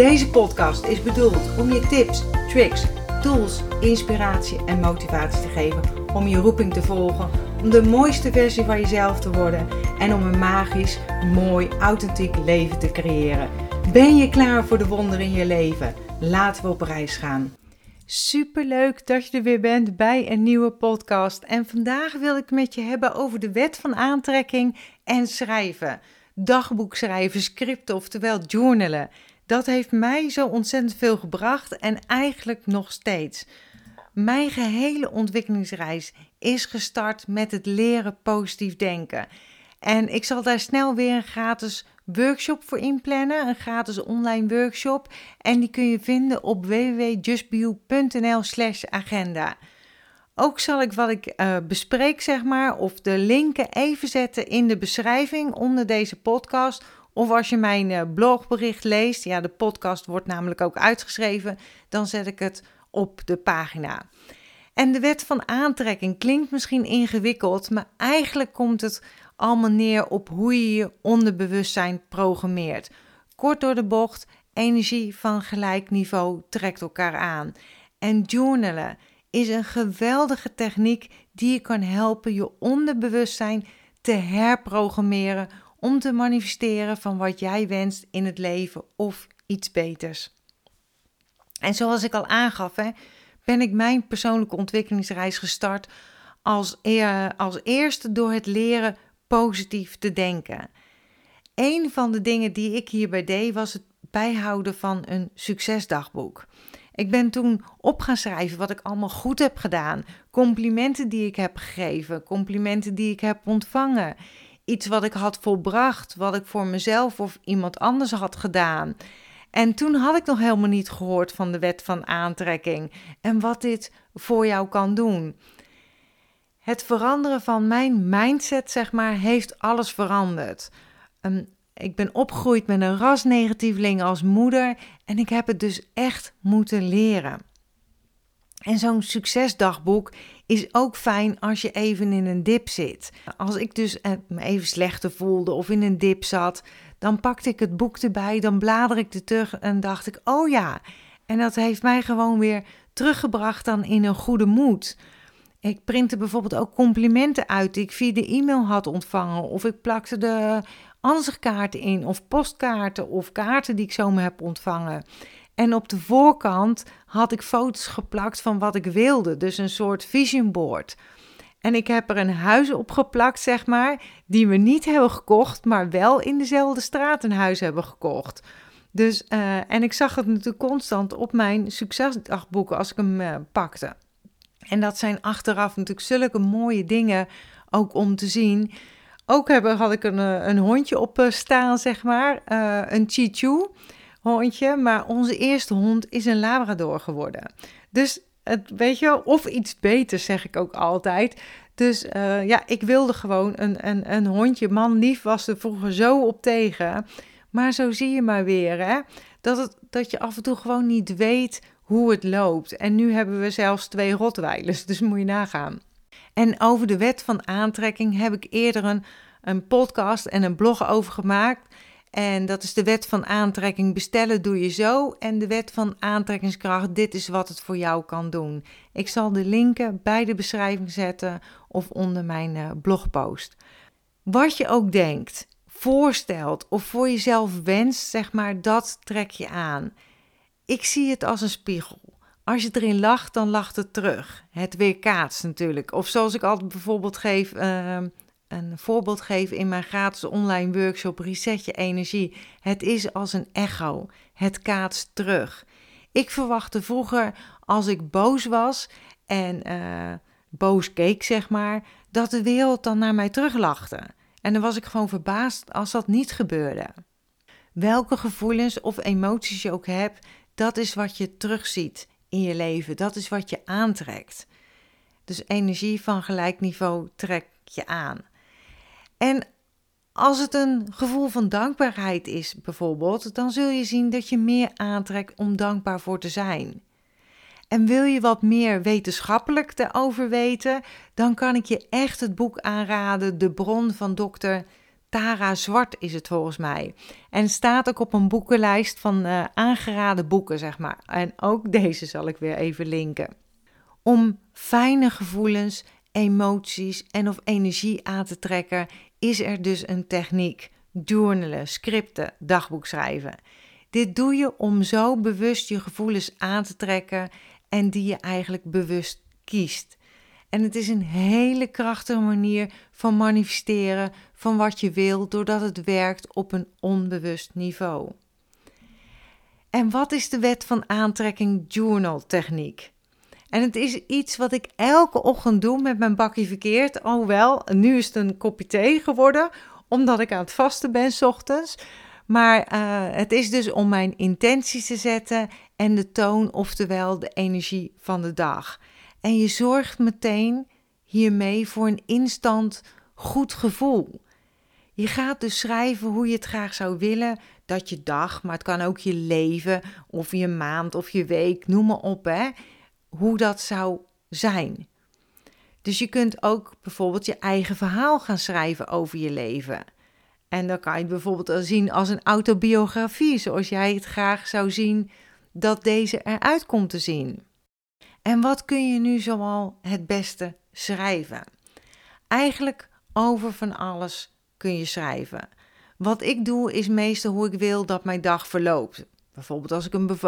Deze podcast is bedoeld om je tips, tricks, tools, inspiratie en motivatie te geven om je roeping te volgen, om de mooiste versie van jezelf te worden en om een magisch, mooi, authentiek leven te creëren. Ben je klaar voor de wonderen in je leven? Laten we op reis gaan. Superleuk dat je er weer bent bij een nieuwe podcast. En vandaag wil ik met je hebben over de wet van aantrekking en schrijven. Dagboek schrijven, scripten, oftewel journalen. Dat heeft mij zo ontzettend veel gebracht en eigenlijk nog steeds. Mijn gehele ontwikkelingsreis is gestart met het leren positief denken. En ik zal daar snel weer een gratis workshop voor inplannen, een gratis online workshop. En die kun je vinden op www.justbio.nl/slash agenda. Ook zal ik wat ik uh, bespreek, zeg maar, of de linken even zetten in de beschrijving onder deze podcast of als je mijn eh, blogbericht leest, ja, de podcast wordt namelijk ook uitgeschreven, dan zet ik het op de pagina. En de wet van aantrekking klinkt misschien ingewikkeld, maar eigenlijk komt het allemaal neer op hoe je je onderbewustzijn programmeert. Kort door de bocht, energie van gelijk niveau trekt elkaar aan. En journalen is een geweldige techniek die je kan helpen je onderbewustzijn te herprogrammeren om te manifesteren van wat jij wenst in het leven of iets beters. En zoals ik al aangaf, ben ik mijn persoonlijke ontwikkelingsreis gestart als, als eerste door het leren positief te denken. Een van de dingen die ik hierbij deed was het bijhouden van een succesdagboek. Ik ben toen op gaan schrijven wat ik allemaal goed heb gedaan, complimenten die ik heb gegeven, complimenten die ik heb ontvangen, iets wat ik had volbracht, wat ik voor mezelf of iemand anders had gedaan. En toen had ik nog helemaal niet gehoord van de wet van aantrekking en wat dit voor jou kan doen. Het veranderen van mijn mindset, zeg maar, heeft alles veranderd. Um, ik ben opgegroeid met een rasnegatieveling als moeder en ik heb het dus echt moeten leren. En zo'n succesdagboek is ook fijn als je even in een dip zit. Als ik dus eh, me even slechter voelde of in een dip zat, dan pakte ik het boek erbij, dan blader ik er terug en dacht ik, oh ja. En dat heeft mij gewoon weer teruggebracht dan in een goede moed. Ik printte bijvoorbeeld ook complimenten uit die ik via de e-mail had ontvangen. Of ik plakte de ansichtkaarten in, of postkaarten, of kaarten die ik zomaar heb ontvangen. En op de voorkant had ik foto's geplakt van wat ik wilde, dus een soort vision board. En ik heb er een huis op geplakt, zeg maar, die we niet hebben gekocht, maar wel in dezelfde straat een huis hebben gekocht. Dus, uh, en ik zag het natuurlijk constant op mijn succesdagboeken als ik hem uh, pakte. En dat zijn achteraf natuurlijk zulke mooie dingen ook om te zien. Ook had ik een, eh, een hondje op staan, zeg maar, een Chichu hondje, maar onze eerste hond is een Labrador geworden. Dus het, weet je, of iets beters zeg ik ook altijd. Dus uh, ja, ik wilde gewoon een, een, een hondje. Man lief was er vroeger zo op tegen. Maar zo zie je maar weer, hè. Dat, het, dat je af en toe gewoon niet weet hoe het loopt. En nu hebben we zelfs twee rotweilers, dus moet je nagaan. En over de wet van aantrekking heb ik eerder een, een podcast en een blog over gemaakt. En dat is de wet van aantrekking. Bestellen doe je zo. En de wet van aantrekkingskracht. Dit is wat het voor jou kan doen. Ik zal de linken bij de beschrijving zetten of onder mijn uh, blogpost. Wat je ook denkt, voorstelt of voor jezelf wenst, zeg maar, dat trek je aan. Ik zie het als een spiegel. Als je erin lacht, dan lacht het terug. Het weerkaatst natuurlijk. Of zoals ik altijd bijvoorbeeld geef, uh, een voorbeeld geven in mijn gratis online workshop Reset je energie. Het is als een echo. Het kaatst terug. Ik verwachtte vroeger als ik boos was en uh, boos keek, zeg maar, dat de wereld dan naar mij teruglachte. En dan was ik gewoon verbaasd als dat niet gebeurde. Welke gevoelens of emoties je ook hebt, dat is wat je terugziet in je leven. Dat is wat je aantrekt. Dus energie van gelijk niveau trek je aan. En als het een gevoel van dankbaarheid is, bijvoorbeeld, dan zul je zien dat je meer aantrekt om dankbaar voor te zijn. En wil je wat meer wetenschappelijk erover weten, dan kan ik je echt het boek aanraden, De Bron van dokter Tara Zwart is het volgens mij. En staat ook op een boekenlijst van uh, aangeraden boeken, zeg maar. En ook deze zal ik weer even linken. Om fijne gevoelens, emoties en of energie aan te trekken, is er dus een techniek. Journalen, scripten, dagboek schrijven. Dit doe je om zo bewust je gevoelens aan te trekken en die je eigenlijk bewust kiest. En het is een hele krachtige manier van manifesteren van wat je wil, doordat het werkt op een onbewust niveau. En wat is de wet van aantrekking journal techniek? En het is iets wat ik elke ochtend doe met mijn bakje verkeerd. Oh wel, nu is het een kopje thee geworden, omdat ik aan het vasten ben s ochtends. Maar uh, het is dus om mijn intenties te zetten en de toon, oftewel de energie van de dag. En je zorgt meteen hiermee voor een instant goed gevoel. Je gaat dus schrijven hoe je het graag zou willen dat je dag, maar het kan ook je leven of je maand of je week, noem maar op, hè, hoe dat zou zijn. Dus je kunt ook bijvoorbeeld je eigen verhaal gaan schrijven over je leven. En dan kan je bijvoorbeeld zien als een autobiografie, zoals jij het graag zou zien dat deze eruit komt te zien. En wat kun je nu zoal het beste schrijven? Eigenlijk over van alles kun je schrijven. Wat ik doe is meestal hoe ik wil dat mijn dag verloopt. Bijvoorbeeld als ik een,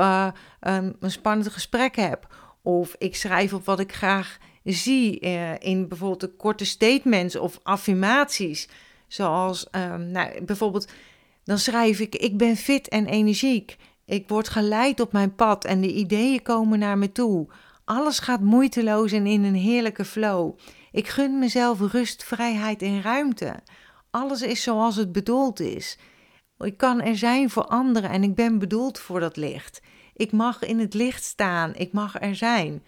een, een spannend gesprek heb. Of ik schrijf op wat ik graag zie uh, in bijvoorbeeld de korte statements of affirmaties. Zoals um, nou, bijvoorbeeld, dan schrijf ik: Ik ben fit en energiek. Ik word geleid op mijn pad en de ideeën komen naar me toe. Alles gaat moeiteloos en in een heerlijke flow. Ik gun mezelf rust, vrijheid en ruimte. Alles is zoals het bedoeld is. Ik kan er zijn voor anderen en ik ben bedoeld voor dat licht. Ik mag in het licht staan, ik mag er zijn.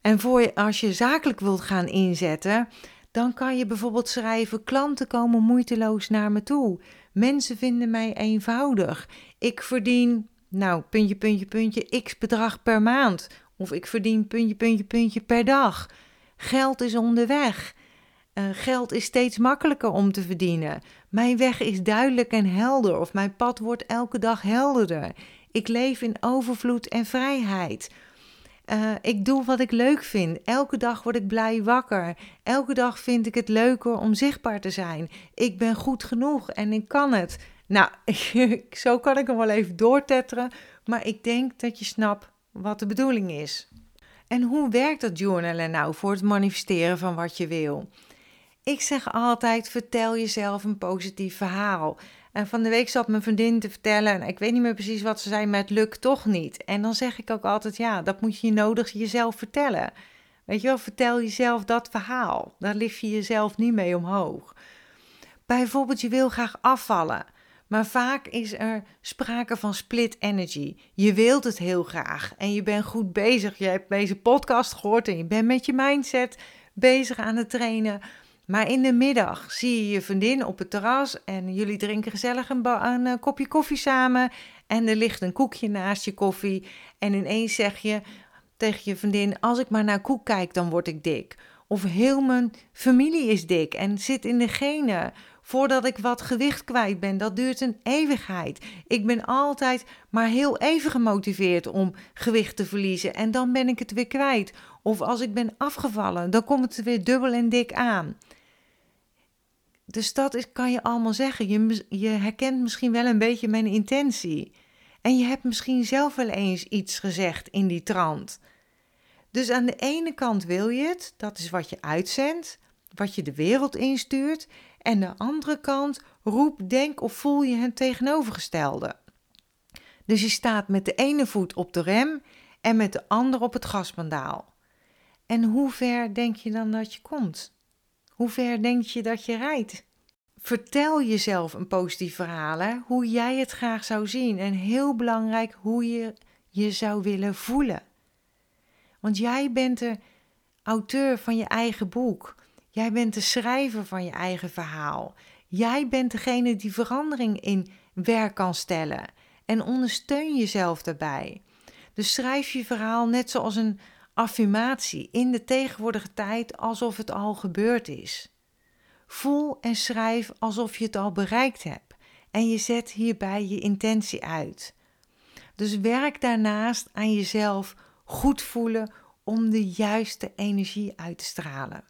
En voor je, als je zakelijk wilt gaan inzetten, dan kan je bijvoorbeeld schrijven: klanten komen moeiteloos naar me toe. Mensen vinden mij eenvoudig. Ik verdien, nou, puntje, puntje, puntje, x bedrag per maand. Of ik verdien puntje, puntje, puntje per dag. Geld is onderweg. Uh, geld is steeds makkelijker om te verdienen. Mijn weg is duidelijk en helder, of mijn pad wordt elke dag helderder. Ik leef in overvloed en vrijheid. Uh, ik doe wat ik leuk vind. Elke dag word ik blij wakker. Elke dag vind ik het leuker om zichtbaar te zijn. Ik ben goed genoeg en ik kan het. Nou, zo kan ik hem wel even doortetteren. Maar ik denk dat je snapt wat de bedoeling is. En hoe werkt dat journalen nou voor het manifesteren van wat je wil? Ik zeg altijd: vertel jezelf een positief verhaal. En van de week zat mijn vriendin te vertellen, en ik weet niet meer precies wat ze zei, maar het lukt toch niet. En dan zeg ik ook altijd: ja, dat moet je nodig jezelf vertellen. Weet je wel, vertel jezelf dat verhaal. Daar lift je jezelf niet mee omhoog. Bijvoorbeeld, je wil graag afvallen. Maar vaak is er sprake van split energy. Je wilt het heel graag en je bent goed bezig. Je hebt deze podcast gehoord en je bent met je mindset bezig aan het trainen. Maar in de middag zie je je vriendin op het terras en jullie drinken gezellig een, eh, kopje koffie samen. En er ligt een koekje naast je koffie. En ineens zeg je tegen je vriendin: Als ik maar naar koek kijk, dan word ik dik. Of heel mijn familie is dik en zit in de genen voordat ik wat gewicht kwijt ben. Dat duurt een eeuwigheid. Ik ben altijd maar heel even gemotiveerd om gewicht te verliezen en dan ben ik het weer kwijt. Of als ik ben afgevallen, dan komt het weer dubbel en dik aan. Dus dat is, kan je allemaal zeggen. Je, je herkent misschien wel een beetje mijn intentie. En je hebt misschien zelf wel eens iets gezegd in die trant. Dus aan de ene kant wil je het, dat is wat je uitzendt, wat je de wereld instuurt. En de andere kant roep, denk of voel je het tegenovergestelde. Dus je staat met de ene voet op de rem en met de andere op het gaspandaal. En hoe ver denk je dan dat je komt? Hoe ver denk je dat je rijdt? Vertel jezelf een positief verhaal, hè? hoe jij het graag zou zien. En heel belangrijk, hoe je je zou willen voelen. Want jij bent de auteur van je eigen boek. Jij bent de schrijver van je eigen verhaal. Jij bent degene die verandering in werk kan stellen en ondersteun jezelf daarbij. Dus schrijf je verhaal net zoals een affirmatie in de tegenwoordige tijd alsof het al gebeurd is. Voel en schrijf alsof je het al bereikt hebt en je zet hierbij je intentie uit. Dus werk daarnaast aan jezelf goed voelen om de juiste energie uit te stralen.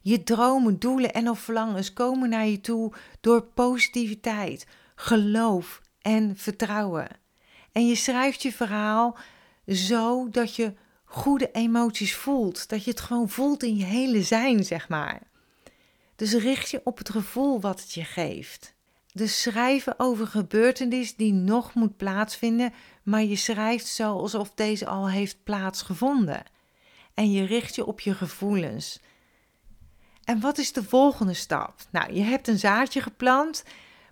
Je dromen, doelen en of verlangens komen naar je toe door positiviteit, geloof en vertrouwen. En je schrijft je verhaal zo dat je goede emoties voelt. Dat je het gewoon voelt in je hele zijn, zeg maar. Dus richt je op het gevoel wat het je geeft. Dus schrijven over gebeurtenis die nog moet plaatsvinden, maar je schrijft zo alsof deze al heeft plaatsgevonden. En je richt je op je gevoelens. En wat is de volgende stap? Nou, je hebt een zaadje geplant,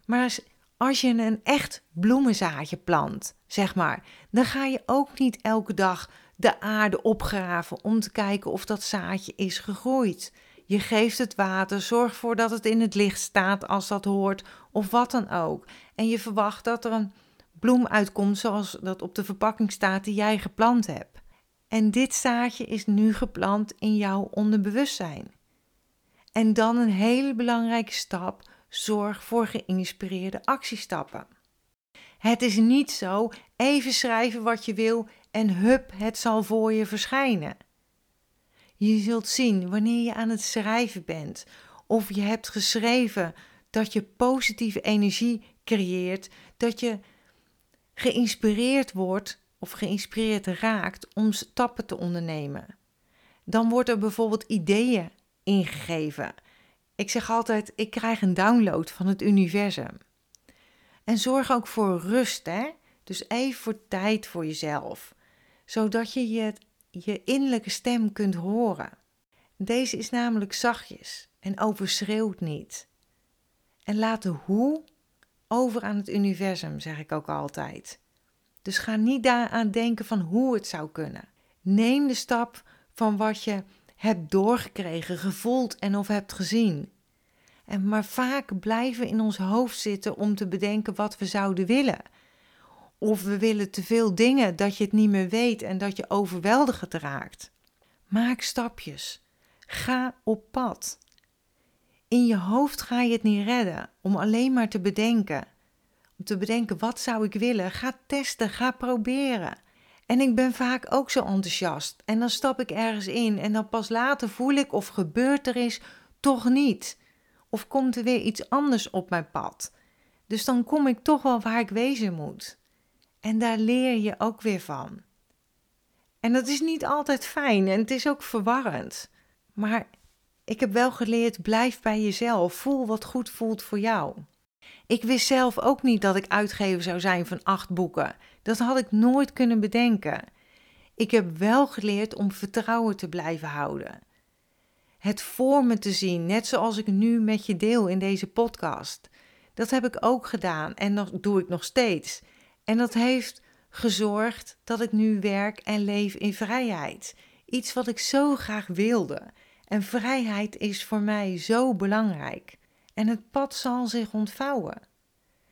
maar als je een echt bloemenzaadje plant, zeg maar, dan ga je ook niet elke dag de aarde opgraven om te kijken of dat zaadje is gegroeid. Je geeft het water, zorg ervoor dat het in het licht staat als dat hoort, of wat dan ook. En je verwacht dat er een bloem uitkomt zoals dat op de verpakking staat die jij geplant hebt. En dit zaadje is nu geplant in jouw onderbewustzijn. En dan een hele belangrijke stap: zorg voor geïnspireerde actiestappen. Het is niet zo even schrijven wat je wil en hup, het zal voor je verschijnen. Je zult zien wanneer je aan het schrijven bent of je hebt geschreven dat je positieve energie creëert, dat je geïnspireerd wordt of geïnspireerd raakt om stappen te ondernemen. Dan wordt er bijvoorbeeld ideeën ingegeven. Ik zeg altijd: ik krijg een download van het universum. En zorg ook voor rust, hè? Dus even voor tijd voor jezelf, zodat je je, je innerlijke stem kunt horen. Deze is namelijk zachtjes en overschreeuwt niet. En laat de hoe over aan het universum, zeg ik ook altijd. Dus ga niet daaraan denken van hoe het zou kunnen. Neem de stap van wat je hebt doorgekregen, gevoeld en of hebt gezien. En maar vaak blijven in ons hoofd zitten om te bedenken wat we zouden willen. Of we willen te veel dingen dat je het niet meer weet en dat je overweldigend raakt. Maak stapjes. Ga op pad. In je hoofd ga je het niet redden om alleen maar te bedenken. Om te bedenken wat zou ik willen. Ga testen, ga proberen. En ik ben vaak ook zo enthousiast. En dan stap ik ergens in en dan pas later voel ik of gebeurt er is toch niet. Of komt er weer iets anders op mijn pad. Dus dan kom ik toch wel waar ik wezen moet. En daar leer je ook weer van. En dat is niet altijd fijn en het is ook verwarrend. Maar ik heb wel geleerd: blijf bij jezelf. Voel wat goed voelt voor jou. Ik wist zelf ook niet dat ik uitgever zou zijn van acht boeken. Dat had ik nooit kunnen bedenken. Ik heb wel geleerd om vertrouwen te blijven houden. Het voor me te zien, net zoals ik nu met je deel in deze podcast. Dat heb ik ook gedaan en dat doe ik nog steeds. En dat heeft gezorgd dat ik nu werk en leef in vrijheid. Iets wat ik zo graag wilde. En vrijheid is voor mij zo belangrijk. En het pad zal zich ontvouwen.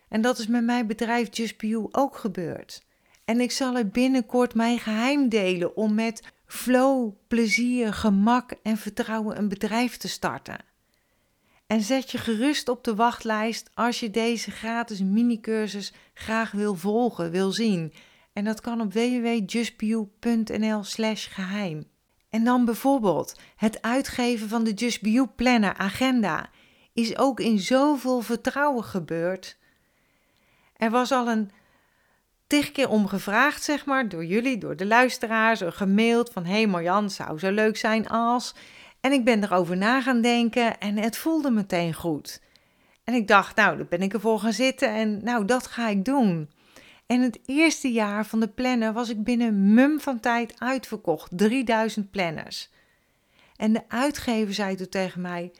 En dat is met mijn bedrijf Just ook gebeurd. En ik zal er binnenkort mijn geheim delen om met flow, plezier, gemak en vertrouwen een bedrijf te starten. En zet je gerust op de wachtlijst als je deze gratis mini-cursus graag wil volgen, wil zien. En dat kan op www.justbeyou.nl/slash geheim. En dan bijvoorbeeld het uitgeven van de Just Planner Agenda is ook in zoveel vertrouwen gebeurd. Er was al een tig keer om gevraagd, zeg maar, door jullie, door de luisteraars, gemaild van... hé hey Marjan, zou zo leuk zijn als... En ik ben erover na gaan denken en het voelde meteen goed. En ik dacht, nou, dan ben ik ervoor gaan zitten en nou, dat ga ik doen. En het eerste jaar van de planner was ik binnen mum van tijd uitverkocht. 3000 planners. En de uitgever zei toen tegen mij: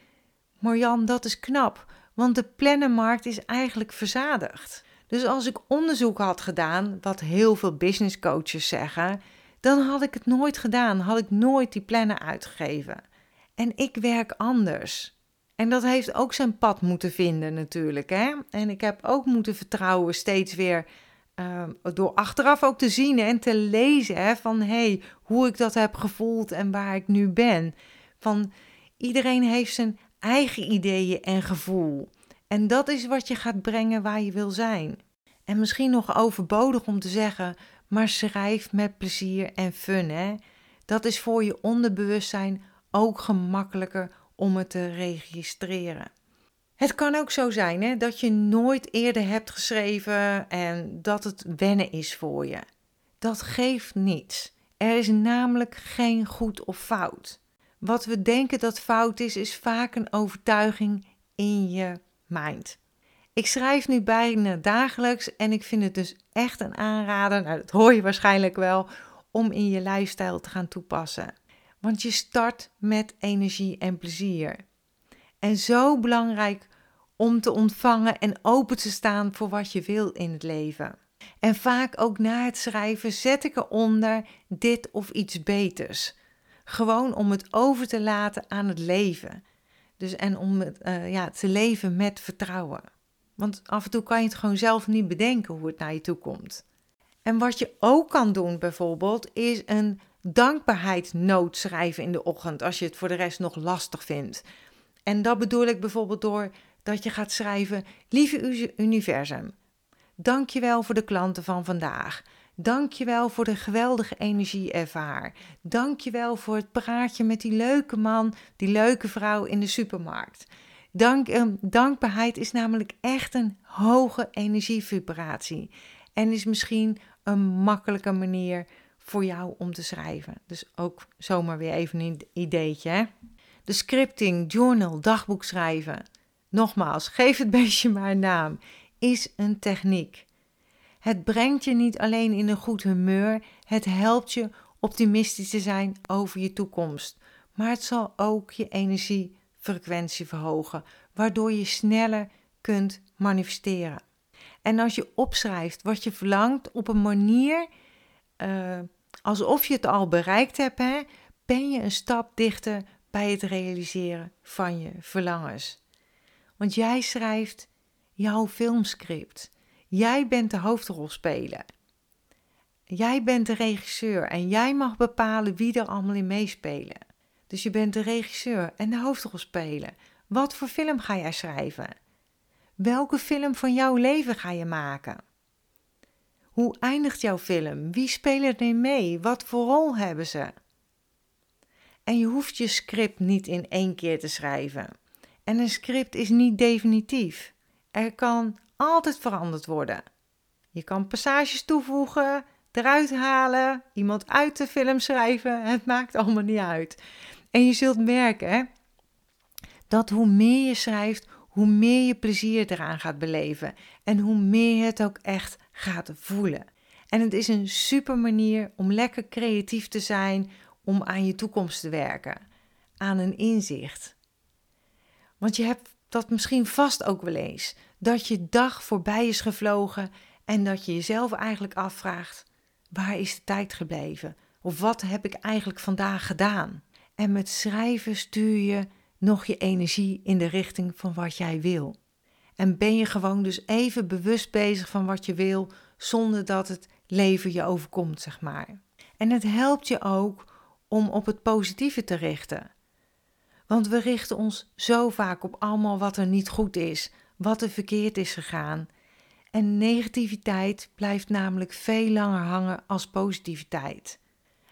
Marjan, dat is knap, want de plannenmarkt is eigenlijk verzadigd. Dus als ik onderzoek had gedaan, wat heel veel business coaches zeggen, dan had ik het nooit gedaan, had ik nooit die plannen uitgegeven. En ik werk anders. En dat heeft ook zijn pad moeten vinden natuurlijk. Hè? En ik heb ook moeten vertrouwen steeds weer uh, door achteraf ook te zien en te lezen hè, van hey, hoe ik dat heb gevoeld en waar ik nu ben. Van iedereen heeft zijn eigen ideeën en gevoel. En dat is wat je gaat brengen waar je wil zijn. En misschien nog overbodig om te zeggen, maar schrijf met plezier en fun. Hè? Dat is voor je onderbewustzijn ook gemakkelijker om het te registreren. Het kan ook zo zijn hè, dat je nooit eerder hebt geschreven en dat het wennen is voor je. Dat geeft niets. Er is namelijk geen goed of fout. Wat we denken dat fout is, is vaak een overtuiging in je mind. Ik schrijf nu bijna dagelijks en ik vind het dus echt een aanrader, nou dat hoor je waarschijnlijk wel, om in je lifestyle te gaan toepassen. Want je start met energie en plezier. En zo belangrijk om te ontvangen en open te staan voor wat je wil in het leven. En vaak ook na het schrijven zet ik eronder dit of iets beters. Gewoon om het over te laten aan het leven. Dus en om uh, ja, te leven met vertrouwen. Want af en toe kan je het gewoon zelf niet bedenken hoe het naar je toe komt. En wat je ook kan doen bijvoorbeeld, is een dankbaarheidsnoot schrijven in de ochtend als je het voor de rest nog lastig vindt. En dat bedoel ik bijvoorbeeld door dat je gaat schrijven: Lieve universum, dank je wel voor de klanten van vandaag. Dank je wel voor de geweldige energie ervaar. Dank je wel voor het praatje met die leuke man, die leuke vrouw in de supermarkt. Dank, eh, dankbaarheid is namelijk echt een hoge energievibratie. En is misschien een makkelijke manier voor jou om te schrijven. Dus ook zomaar weer even een ideetje. Hè? De scripting, journal, dagboek schrijven. Nogmaals, geef het beestje maar een naam. Is een techniek. Het brengt je niet alleen in een goed humeur, het helpt je optimistisch te zijn over je toekomst. Maar het zal ook je energiefrequentie verhogen, waardoor je sneller kunt manifesteren. En als je opschrijft wat je verlangt op een manier uh, alsof je het al bereikt hebt, ben je een stap dichter bij het realiseren van je verlangens. Want jij schrijft jouw filmscript. Jij bent de hoofdrolspeler. Jij bent de regisseur en jij mag bepalen wie er allemaal in meespelen. Dus je bent de regisseur en de hoofdrolspeler. Wat voor film ga jij schrijven? Welke film van jouw leven ga je maken? Hoe eindigt jouw film? Wie spelen er mee? Wat voor rol hebben ze? En je hoeft je script niet in één keer te schrijven. En een script is niet definitief. Er kan altijd veranderd worden. Je kan passages toevoegen, eruit halen, iemand uit de film schrijven. Het maakt allemaal niet uit. En je zult merken dat hoe meer je schrijft, hoe meer je plezier eraan gaat beleven. En hoe meer je het ook echt gaat voelen. En het is een super manier om lekker creatief te zijn, om aan je toekomst te werken, aan een inzicht. Want je hebt dat misschien vast ook wel eens, dat je dag voorbij is gevlogen en dat je jezelf eigenlijk afvraagt: waar is de tijd gebleven? Of wat heb ik eigenlijk vandaag gedaan? En met schrijven stuur je nog je energie in de richting van wat jij wil. En ben je gewoon dus even bewust bezig van wat je wil, zonder dat het leven je overkomt, zeg maar. En het helpt je ook om op het positieve te richten. Want we richten ons zo vaak op allemaal wat er niet goed is, wat er verkeerd is gegaan. En negativiteit blijft namelijk veel langer hangen als positiviteit.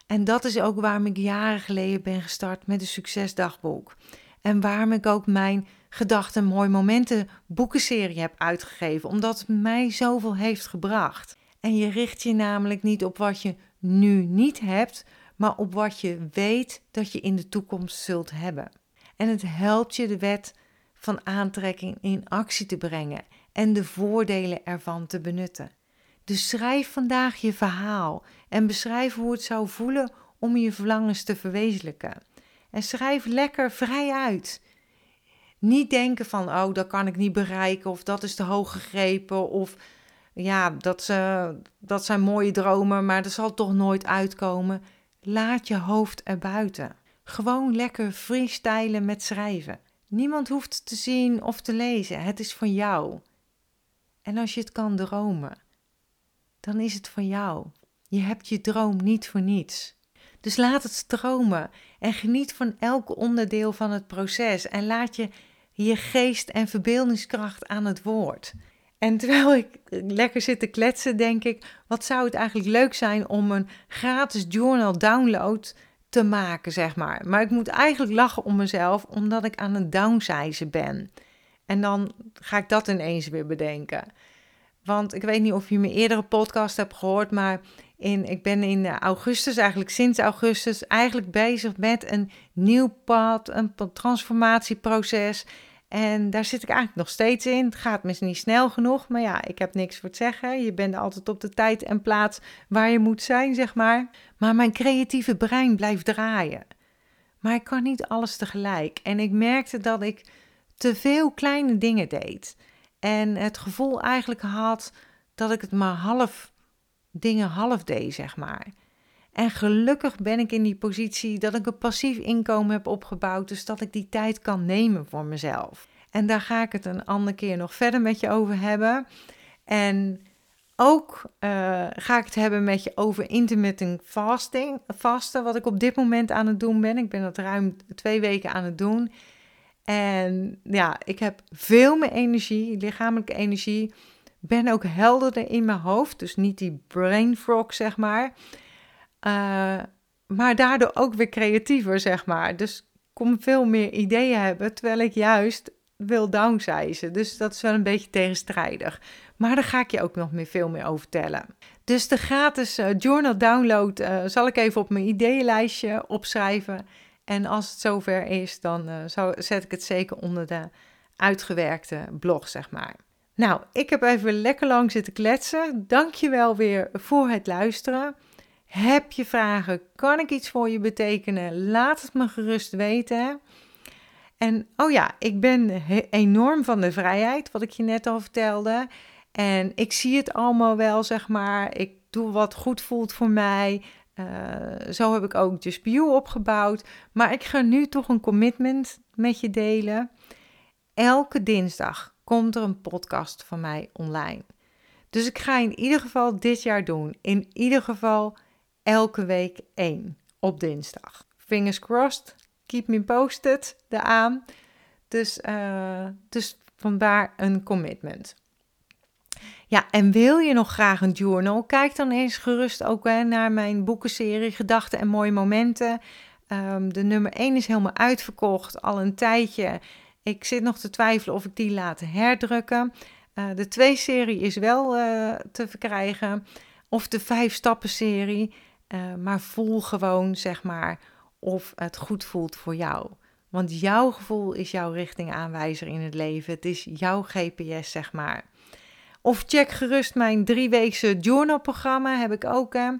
En dat is ook waarom ik jaren geleden ben gestart met een succesdagboek. En waarom ik ook mijn gedachten mooi momenten boekenserie heb uitgegeven, omdat het mij zoveel heeft gebracht. En je richt je namelijk niet op wat je nu niet hebt, maar op wat je weet dat je in de toekomst zult hebben. En het helpt je de wet van aantrekking in actie te brengen en de voordelen ervan te benutten. Dus schrijf vandaag je verhaal en beschrijf hoe het zou voelen om je verlangens te verwezenlijken. En schrijf lekker vrij uit. Niet denken van, oh, dat kan ik niet bereiken, of dat is te hoog gegrepen, of ja, dat, dat zijn mooie dromen, maar dat zal toch nooit uitkomen. Laat je hoofd erbuiten. Gewoon lekker freestylen met schrijven. Niemand hoeft te zien of te lezen. Het is van jou. En als je het kan dromen, dan is het van jou. Je hebt je droom niet voor niets. Dus laat het stromen en geniet van elk onderdeel van het proces en laat je je geest en verbeeldingskracht aan het woord. En terwijl ik lekker zit te kletsen, denk ik: wat zou het eigenlijk leuk zijn om een gratis journal download te maken, zeg maar. Maar ik moet eigenlijk lachen om mezelf, omdat ik aan het downsizen ben. En dan ga ik dat ineens weer bedenken. Want ik weet niet of je mijn eerdere podcast hebt gehoord, maar in, ik ben in augustus, eigenlijk sinds augustus, eigenlijk bezig met een nieuw pad, een transformatieproces. En daar zit ik eigenlijk nog steeds in. Het gaat misschien niet snel genoeg, maar ja, ik heb niks voor te zeggen. Je bent altijd op de tijd en plaats waar je moet zijn, zeg maar. Maar mijn creatieve brein blijft draaien. Maar ik kan niet alles tegelijk. En ik merkte dat ik te veel kleine dingen deed. En het gevoel eigenlijk had dat ik het maar half dingen half deed, zeg maar. En gelukkig ben ik in die positie dat ik een passief inkomen heb opgebouwd, dus dat ik die tijd kan nemen voor mezelf. En daar ga ik het een andere keer nog verder met je over hebben. En ook uh, ga ik het hebben met je over intermittent fasting, vasten, wat ik op dit moment aan het doen ben. Ik ben dat ruim twee weken aan het doen. En ja, ik heb veel meer energie, lichamelijke energie. Ben ook helderder in mijn hoofd, dus niet die brain frog, zeg maar. Uh, maar daardoor ook weer creatiever, zeg maar. Dus kom veel meer ideeën hebben, terwijl ik juist wil downsizen. Dus dat is wel een beetje tegenstrijdig. Maar daar ga ik je ook nog meer, veel meer over vertellen. Dus de gratis uh, journal download uh, zal ik even op mijn ideeënlijstje opschrijven. En als het zover is, dan zet ik het zeker onder de uitgewerkte blog, zeg maar. Nou, ik heb even lekker lang zitten kletsen. Dank je wel weer voor het luisteren. Heb je vragen? Kan ik iets voor je betekenen? Laat het me gerust weten. En oh ja, ik ben enorm van de vrijheid, wat ik je net al vertelde. En ik zie het allemaal wel, zeg maar. Ik doe wat goed voelt voor mij. Uh, zo heb ik ook Just Be opgebouwd. Maar ik ga nu toch een commitment met je delen. Elke dinsdag komt er een podcast van mij online. Dus ik ga in ieder geval dit jaar doen. In ieder geval elke week één op dinsdag. Fingers crossed. Keep me posted aan. Dus, uh, dus vandaar een commitment. Ja, en wil je nog graag een journal? Kijk dan eens gerust ook naar mijn boekenserie Gedachten en Mooie Momenten. Um, de nummer 1 is helemaal uitverkocht, al een tijdje. Ik zit nog te twijfelen of ik die laat herdrukken. Uh, de 2-serie is wel uh, te verkrijgen. Of de 5-stappen-serie. Uh, maar voel gewoon, zeg maar, of het goed voelt voor jou. Want jouw gevoel is jouw richtingaanwijzer in het leven. Het is jouw GPS, zeg maar. Of check gerust mijn drieweekse journalprogramma, heb ik ook. Hè.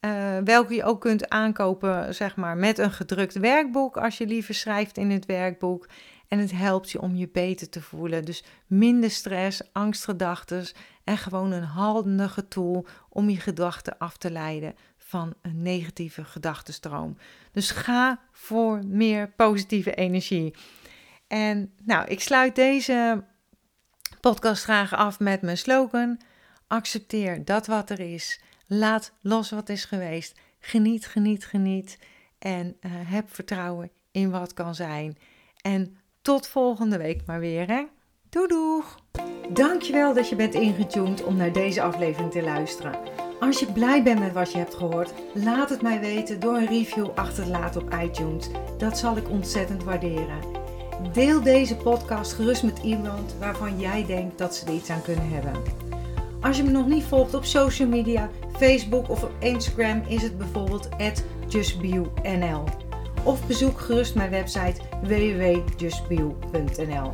Uh, welke je ook kunt aankopen, zeg maar, met een gedrukt werkboek. Als je liever schrijft in het werkboek. En het helpt je om je beter te voelen. Dus minder stress, angstgedachten en gewoon een handige tool om je gedachten af te leiden van een negatieve gedachtenstroom. Dus ga voor meer positieve energie. En nou, ik sluit deze podcast graag af met mijn slogan: accepteer dat wat er is. Laat los wat is geweest. Geniet, geniet, geniet. En uh, heb vertrouwen in wat kan zijn. En tot volgende week maar weer. Hè? Doei doeg! Dankjewel dat je bent ingetuned om naar deze aflevering te luisteren. Als je blij bent met wat je hebt gehoord, laat het mij weten door een review achter te laten op iTunes. Dat zal ik ontzettend waarderen. Deel deze podcast gerust met iemand waarvan jij denkt dat ze er iets aan kunnen hebben. Als je me nog niet volgt op social media, Facebook of op Instagram, is het bijvoorbeeld justbio.nl. Of bezoek gerust mijn website www.justbio.nl.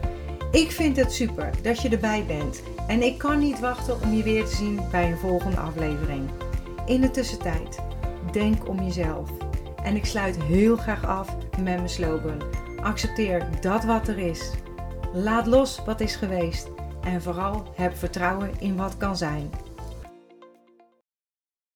Ik vind het super dat je erbij bent en ik kan niet wachten om je weer te zien bij een volgende aflevering. In de tussentijd, denk om jezelf. En ik sluit heel graag af met mijn slogan: accepteer dat wat er is. Laat los wat is geweest en vooral heb vertrouwen in wat kan zijn.